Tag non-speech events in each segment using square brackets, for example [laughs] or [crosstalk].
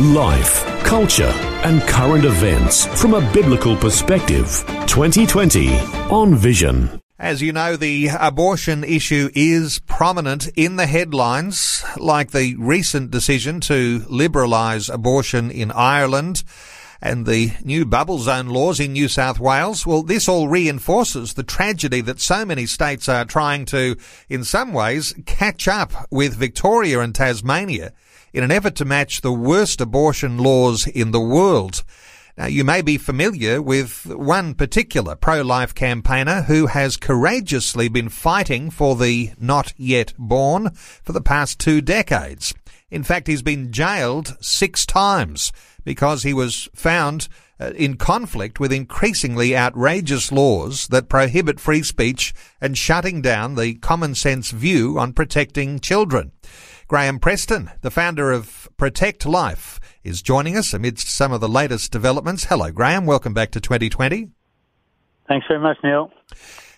Life, culture, and current events from a biblical perspective. 2020 on Vision. As you know, the abortion issue is prominent in the headlines, like the recent decision to liberalise abortion in Ireland and the new bubble zone laws in New South Wales. Well, this all reinforces the tragedy that so many states are trying to, in some ways, catch up with Victoria and Tasmania in an effort to match the worst abortion laws in the world. Now, you may be familiar with one particular pro-life campaigner who has courageously been fighting for the not yet born for the past two decades. In fact, he's been jailed six times because he was found uh, in conflict with increasingly outrageous laws that prohibit free speech and shutting down the common sense view on protecting children. Graham Preston, the founder of Protect Life, is joining us amidst some of the latest developments. Hello, Graham. Welcome back to 2020. Thanks very much, Neil.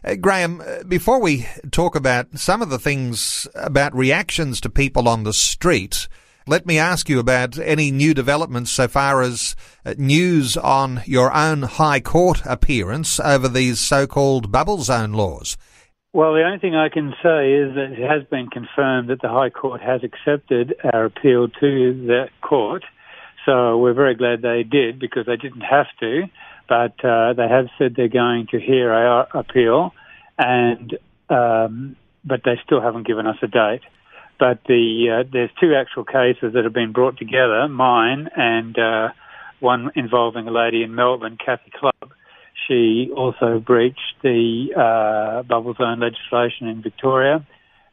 Uh, Graham, uh, before we talk about some of the things about reactions to people on the street, let me ask you about any new developments so far as uh, news on your own High Court appearance over these so-called bubble zone laws. Well, the only thing I can say is that it has been confirmed that the High Court has accepted our appeal to the court. So we're very glad they did because they didn't have to, but uh, they have said they're going to hear our appeal, and um, but they still haven't given us a date. But the uh, there's two actual cases that have been brought together, mine and uh, one involving a lady in Melbourne, Kathy Clubb she also breached the uh, bubble zone legislation in Victoria,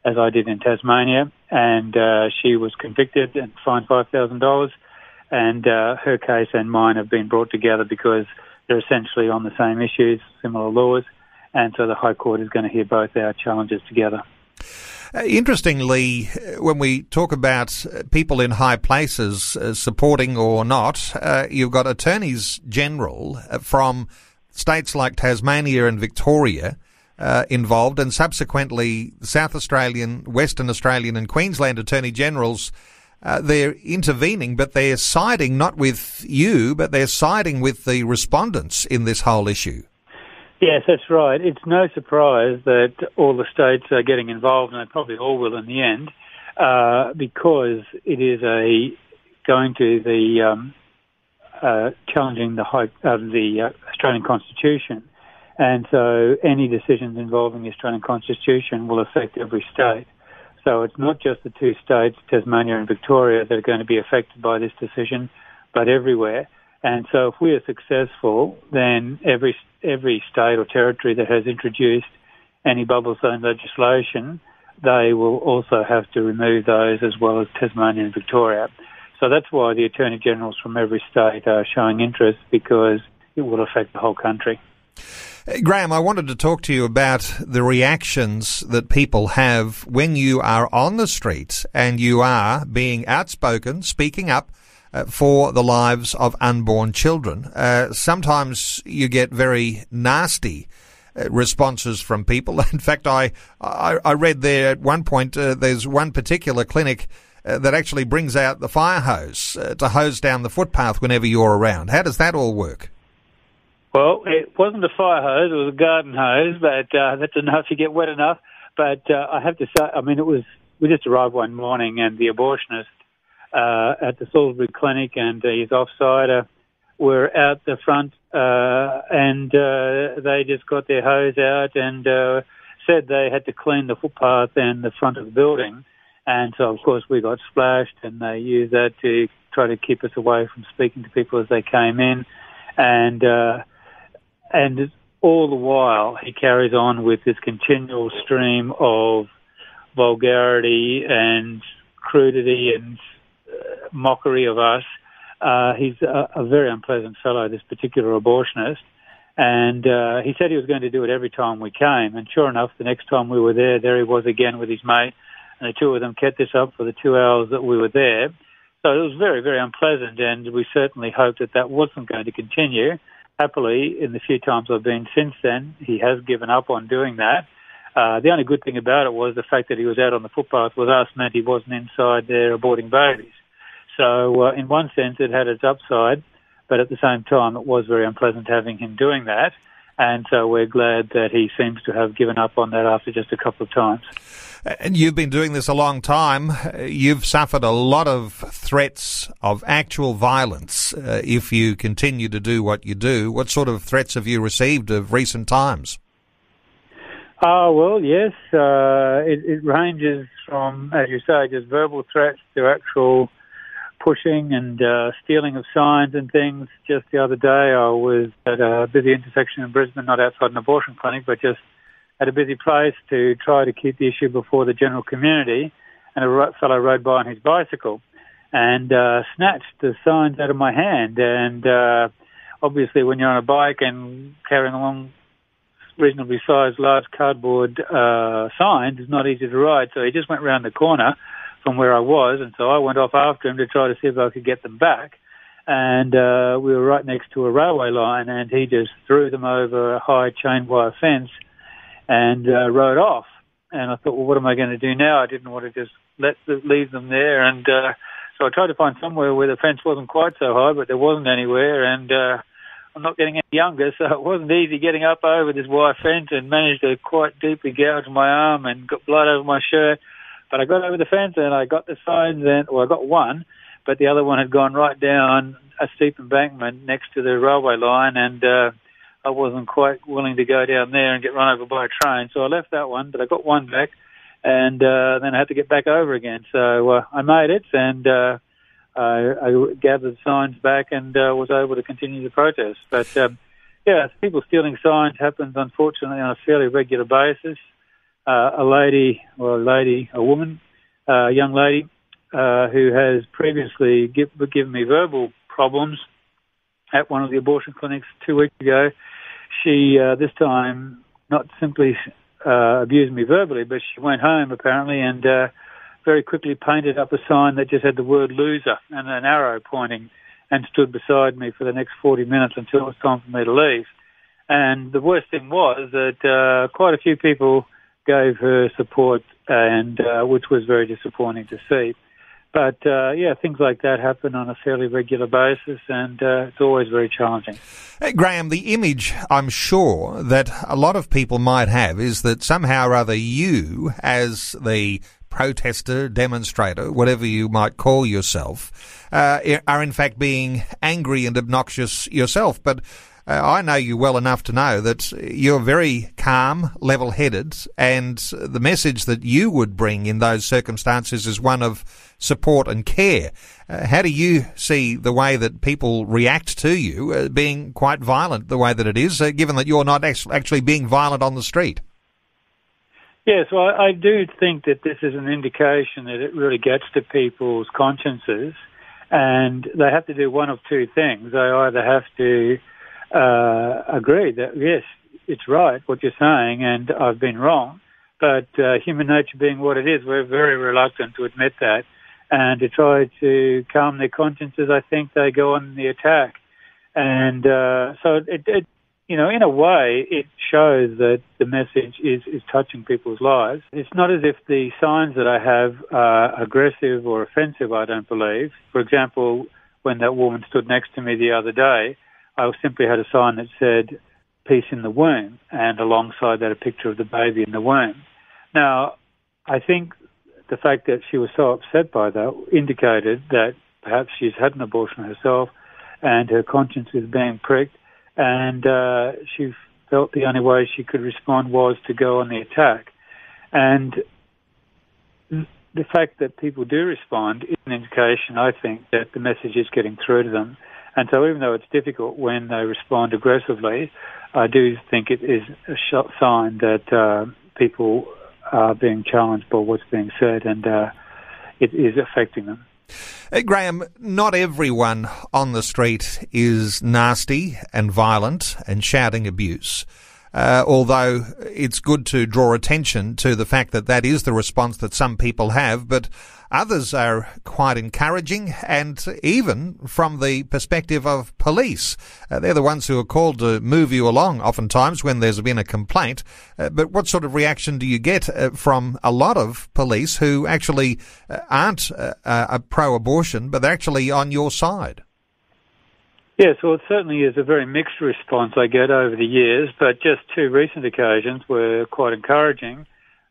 as I did in Tasmania, and uh, she was convicted and fined five thousand dollars. And uh, her case and mine have been brought together because they're essentially on the same issues, similar laws, and so the High Court is going to hear both our challenges together. Uh, interestingly, when we talk about people in high places uh, supporting or not, uh, you've got attorneys general uh, from states like Tasmania and Victoria uh, involved, and subsequently South Australian, Western Australian, and Queensland Attorney Generals. Uh, they're intervening, but they're siding not with you, but they're siding with the respondents in this whole issue. Yes, that's right. It's no surprise that all the states are getting involved, and they probably all will in the end, uh, because it is a going to the um, uh, challenging the high, of the uh, Australian Constitution, and so any decisions involving the Australian Constitution will affect every state. So it's not just the two states, Tasmania and Victoria, that are going to be affected by this decision, but everywhere. And so if we are successful, then every every state or territory that has introduced any bubble zone legislation, they will also have to remove those as well as Tasmania and Victoria. So that's why the Attorney Generals from every state are showing interest because it will affect the whole country. Graham, I wanted to talk to you about the reactions that people have when you are on the streets and you are being outspoken, speaking up uh, for the lives of unborn children. Uh, sometimes you get very nasty uh, responses from people. [laughs] In fact, I, I, I read there at one point uh, there's one particular clinic uh, that actually brings out the fire hose uh, to hose down the footpath whenever you're around. How does that all work? Well, it wasn't a fire hose; it was a garden hose, but uh, that's enough. You get wet enough. But uh, I have to say, I mean, it was we just arrived one morning, and the abortionist uh, at the Salisbury Clinic and his offsider were out the front, uh, and uh, they just got their hose out and uh, said they had to clean the footpath and the front of the building. And so, of course, we got splashed, and they used that to try to keep us away from speaking to people as they came in. And uh, and all the while, he carries on with this continual stream of vulgarity and crudity and uh, mockery of us. Uh, he's a, a very unpleasant fellow, this particular abortionist. And uh, he said he was going to do it every time we came. And sure enough, the next time we were there, there he was again with his mate. And the two of them kept this up for the two hours that we were there. So it was very, very unpleasant. And we certainly hoped that that wasn't going to continue. Happily, in the few times I've been since then, he has given up on doing that. Uh, the only good thing about it was the fact that he was out on the footpath with us meant he wasn't inside there aborting babies. So uh, in one sense, it had its upside. But at the same time, it was very unpleasant having him doing that. And so we're glad that he seems to have given up on that after just a couple of times. And you've been doing this a long time. You've suffered a lot of threats of actual violence uh, if you continue to do what you do. What sort of threats have you received of recent times? Oh, well, yes. Uh, it, it ranges from, as you say, just verbal threats to actual pushing and uh, stealing of signs and things. Just the other day, I was at a busy intersection in Brisbane, not outside an abortion clinic, but just at a busy place to try to keep the issue before the general community. And a fellow rode by on his bicycle and uh, snatched the signs out of my hand. And uh, obviously, when you're on a bike and carrying along reasonably sized large cardboard uh, signs, it's not easy to ride. So he just went round the corner from where I was, and so I went off after him to try to see if I could get them back. And uh, we were right next to a railway line, and he just threw them over a high chain wire fence and uh, rode off. And I thought, well, what am I going to do now? I didn't want to just let leave them there, and uh, so I tried to find somewhere where the fence wasn't quite so high, but there wasn't anywhere, and uh, I'm not getting any younger, so [laughs] it wasn't easy getting up over this wire fence and managed to quite deeply gouge my arm and got blood over my shirt. But I got over the fence and I got the signs and, well, I got one, but the other one had gone right down a steep embankment next to the railway line and, uh, I wasn't quite willing to go down there and get run over by a train. So I left that one, but I got one back and, uh, then I had to get back over again. So, uh, I made it and, uh, I, I gathered signs back and, uh, was able to continue the protest. But, um, yeah, people stealing signs happens unfortunately on a fairly regular basis uh, a lady or a lady, a woman, uh, a young lady uh, who has previously give, given me verbal problems at one of the abortion clinics two weeks ago. She uh, this time not simply uh, abused me verbally, but she went home apparently and uh, very quickly painted up a sign that just had the word loser and an arrow pointing and stood beside me for the next 40 minutes until it was time for me to leave. And the worst thing was that uh, quite a few people gave her support, and uh, which was very disappointing to see. But uh, yeah, things like that happen on a fairly regular basis, and uh, it's always very challenging. Hey, Graham, the image I'm sure that a lot of people might have is that somehow or other you, as the protester, demonstrator, whatever you might call yourself, uh, are in fact being angry and obnoxious yourself. But I know you well enough to know that you're very calm, level headed, and the message that you would bring in those circumstances is one of support and care. Uh, how do you see the way that people react to you uh, being quite violent the way that it is, uh, given that you're not actually being violent on the street? Yes, well, I do think that this is an indication that it really gets to people's consciences, and they have to do one of two things. They either have to uh, agree that yes, it's right what you're saying, and I've been wrong. But uh, human nature being what it is, we're very reluctant to admit that, and to try to calm their consciences. I think they go on the attack, and uh, so it, it, you know, in a way, it shows that the message is is touching people's lives. It's not as if the signs that I have are aggressive or offensive. I don't believe. For example, when that woman stood next to me the other day I simply had a sign that said peace in the womb, and alongside that a picture of the baby in the womb. Now, I think the fact that she was so upset by that indicated that perhaps she's had an abortion herself and her conscience is being pricked, and uh, she felt the only way she could respond was to go on the attack. And the fact that people do respond is an indication, I think, that the message is getting through to them and so, even though it's difficult when they respond aggressively, I do think it is a sign that uh, people are being challenged by what's being said, and uh, it is affecting them. Uh, Graham, not everyone on the street is nasty and violent and shouting abuse. Uh, although it's good to draw attention to the fact that that is the response that some people have, but others are quite encouraging and even from the perspective of police. Uh, they're the ones who are called to move you along oftentimes when there's been a complaint. Uh, but what sort of reaction do you get uh, from a lot of police who actually uh, aren't uh, pro-abortion, but they're actually on your side? Yes, well, it certainly is a very mixed response I get over the years, but just two recent occasions were quite encouraging.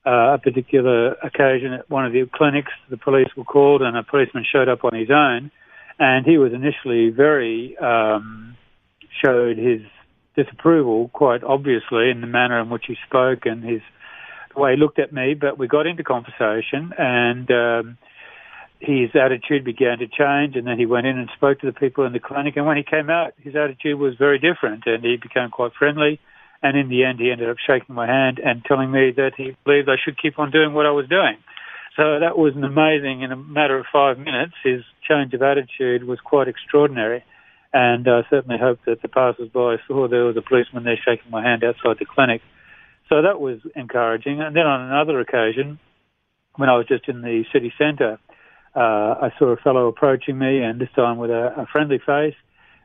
Uh, a particular occasion at one of the clinics, the police were called and a policeman showed up on his own, and he was initially very um, showed his disapproval quite obviously in the manner in which he spoke and his the way he looked at me. But we got into conversation and. Um, his attitude began to change, and then he went in and spoke to the people in the clinic. And when he came out, his attitude was very different, and he became quite friendly. And in the end, he ended up shaking my hand and telling me that he believed I should keep on doing what I was doing. So that was an amazing, in a matter of five minutes, his change of attitude was quite extraordinary. And I certainly hope that the passers-by saw there was a policeman there shaking my hand outside the clinic. So that was encouraging. And then on another occasion, when I was just in the city centre, uh, I saw a fellow approaching me, and this time with a, a friendly face.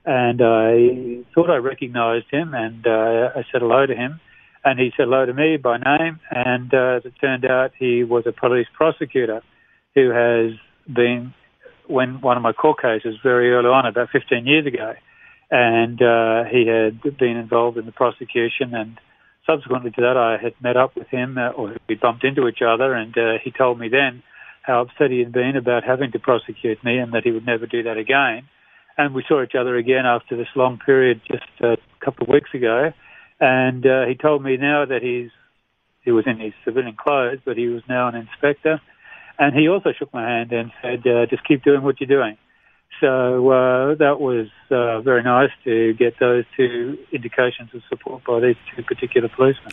And I thought I recognised him, and uh, I said hello to him. And he said hello to me by name. And uh, as it turned out, he was a police prosecutor who has been, when one of my court cases very early on, about 15 years ago, and uh, he had been involved in the prosecution. And subsequently to that, I had met up with him, uh, or we bumped into each other, and uh, he told me then how upset he had been about having to prosecute me and that he would never do that again. And we saw each other again after this long period just a couple of weeks ago. And uh, he told me now that he's he was in his civilian clothes, but he was now an inspector. And he also shook my hand and said, uh, "Just keep doing what you're doing." So uh, that was uh, very nice to get those two indications of support by these two particular policemen.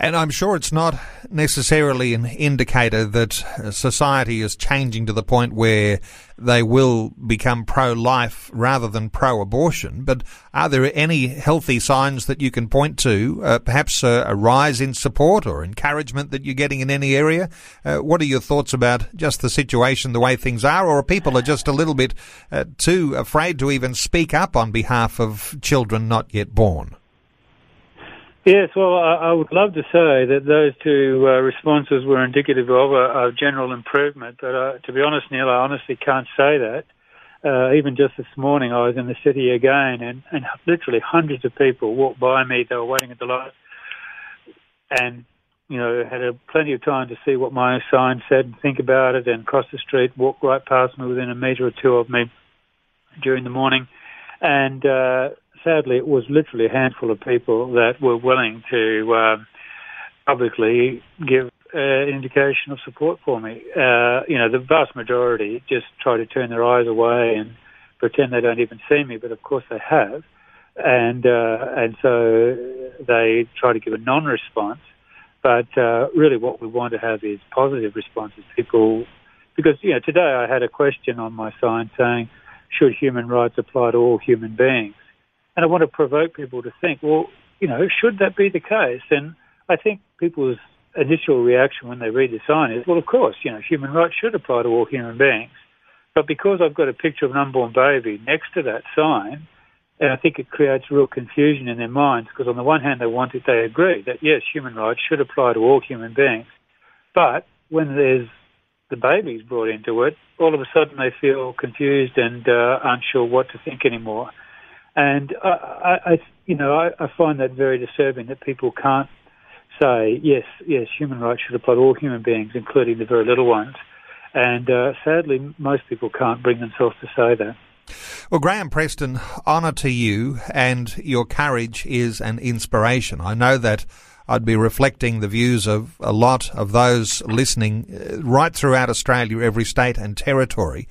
And I'm sure it's not necessarily an indicator that society is changing to the point where they will become pro-life rather than pro-abortion. But are there any healthy signs that you can point to? Uh, perhaps a, a, rise in support or encouragement that you're getting in any area? Uh, what are your thoughts about just the situation, the way things are, or people are just a little bit uh, too afraid to even speak up on behalf of children not yet born? Yes, well, I, I would love to say that those two uh, responses were indicative of a, a general improvement, but uh, to be honest, Neil, I honestly can't say that. Uh, even just this morning, I was in the city again, and, and literally hundreds of people walked by me. They were waiting at the light, and you know, had a, plenty of time to see what my sign said and think about it, and cross the street, walk right past me within a metre or two of me during the morning, and uh, sadly, it was literally a handful of people that were willing to uh, publicly give uh, an indication of support for me. Uh, you know, the vast majority just try to turn their eyes away and pretend they don't even see me, but of course they have, and uh, and so they try to give a non-response. But uh, really, what we want to have is positive responses. People, because you know, today I had a question on my sign saying, "Should human rights apply to all human beings?" And I want to provoke people to think, well, you know, should that be the case? And I think people's initial reaction when they read the sign is, well, of course, you know, human rights should apply to all human beings. But because I've got a picture of an unborn baby next to that sign, and I think it creates real confusion in their minds because on the one hand they want it, they agree that yes, human rights should apply to all human beings. But when there's the babies brought into it, all of a sudden they feel confused and uh, unsure what to think anymore. And I, I you know, I, I find that very disturbing that people can't say yes, yes, human rights should apply to all human beings, including the very little ones. And uh, sadly, most people can't bring themselves to say that. Well, Graham Preston, honour to you, and your courage is an inspiration. I know that I'd be reflecting the views of a lot of those listening uh, right throughout Australia, every state and territory.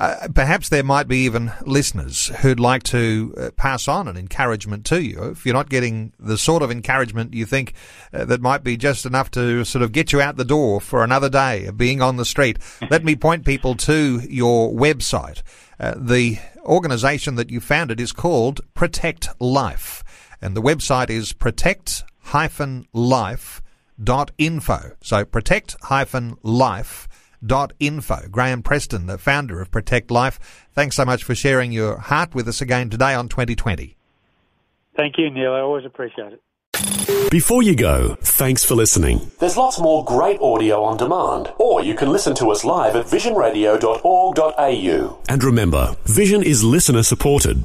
Uh, perhaps there might be even listeners who'd like to uh, pass on an encouragement to you. If you're not getting the sort of encouragement you think uh, that might be just enough to sort of get you out the door for another day of being on the street, [laughs] let me point people to your website. Uh, the organisation that you founded is called Protect Life, and the website is protect-life.info. So protect-life info. Graham Preston, the founder of Protect Life, thanks so much for sharing your heart with us again today on 2020. Thank you, Neil. I always appreciate it. Before you go, thanks for listening. There's lots more great audio on demand, or you can listen to us live at visionradio.org.au. And remember, Vision is listener supported.